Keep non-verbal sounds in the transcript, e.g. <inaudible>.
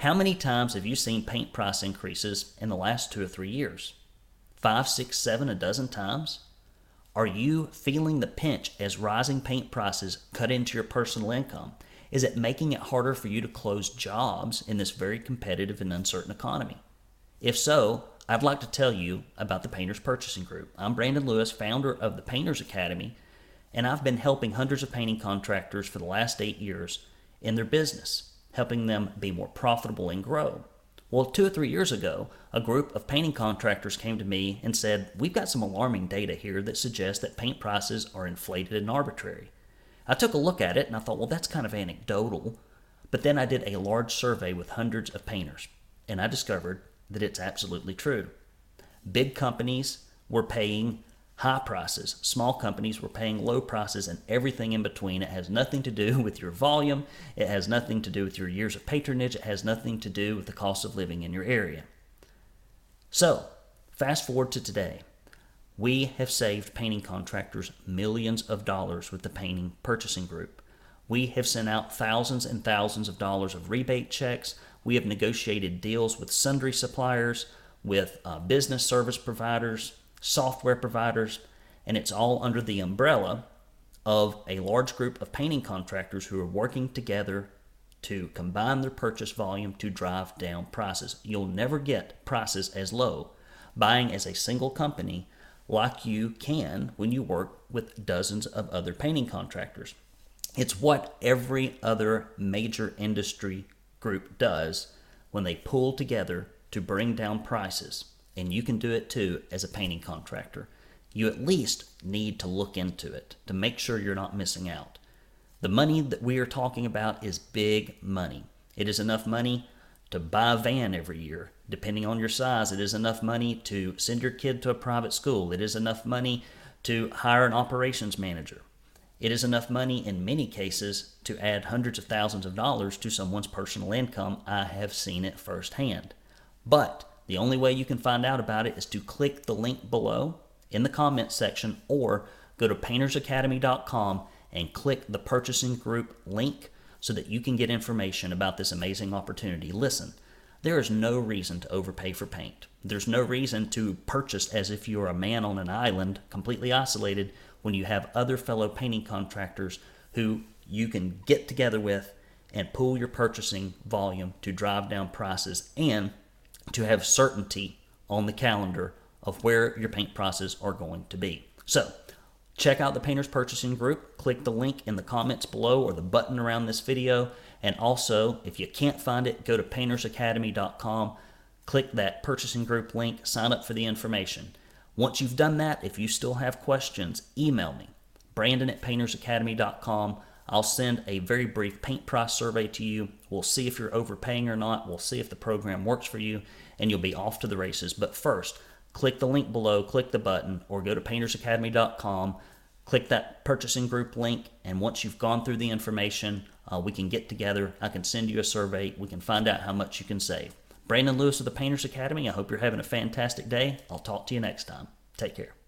How many times have you seen paint price increases in the last two or three years? Five, six, seven, a dozen times? Are you feeling the pinch as rising paint prices cut into your personal income? Is it making it harder for you to close jobs in this very competitive and uncertain economy? If so, I'd like to tell you about the Painters Purchasing Group. I'm Brandon Lewis, founder of the Painters Academy, and I've been helping hundreds of painting contractors for the last eight years in their business, helping them be more profitable and grow. Well, two or three years ago, a group of painting contractors came to me and said, We've got some alarming data here that suggests that paint prices are inflated and arbitrary. I took a look at it and I thought, well, that's kind of anecdotal. But then I did a large survey with hundreds of painters, and I discovered that it's absolutely true. Big companies were paying high prices. Small companies were paying low prices and everything in between. It has nothing to do <laughs> with your volume. It has nothing to do with your years of patronage. It has nothing to do with the cost of living in your area. So, fast forward to today. We have saved painting contractors millions of dollars with the Painting Purchasing Group. We have sent out thousands and thousands of dollars of rebate checks. We have negotiated deals with sundry suppliers, with uh, business service providers, software providers, and it's all under the umbrella of a large group of painting contractors who are working together to combine their purchase volume to drive down prices. You'll never get prices as low buying as a single company like you can when you work with dozens of other painting contractors. It's what every other major industry group does when they pull together to bring down prices and you can do it too as a painting contractor. You at least need to look into it to make sure you're not missing out. The money that we are talking about is big money. It is enough money to buy a van every year. Depending on your size, it is enough money to send your kid to a private school. It is enough money to hire an operations manager. It is enough money in many cases to add hundreds of thousands of dollars to someone's personal income. I have seen it firsthand. But the only way you can find out about it is to click the link below in the comments section or go to paintersacademy.com and click the purchasing group link so that you can get information about this amazing opportunity. Listen, there is no reason to overpay for paint. There's no reason to purchase as if you're a man on an island, completely isolated, when you have other fellow painting contractors who you can get together with and pool your purchasing volume to drive down prices and to have certainty on the calendar of where your paint prices are going to be. So, check out the Painters Purchasing Group. Click the link in the comments below or the button around this video. And also, if you can't find it, go to paintersacademy.com, click that purchasing group link, sign up for the information. Once you've done that, if you still have questions, email me, brandon at paintersacademy.com. I'll send a very brief paint price survey to you. We'll see if you're overpaying or not. We'll see if the program works for you, and you'll be off to the races. But first, click the link below, click the button, or go to paintersacademy.com, click that purchasing group link, and once you've gone through the information, uh, we can get together. I can send you a survey. We can find out how much you can save. Brandon Lewis of the Painters Academy, I hope you're having a fantastic day. I'll talk to you next time. Take care.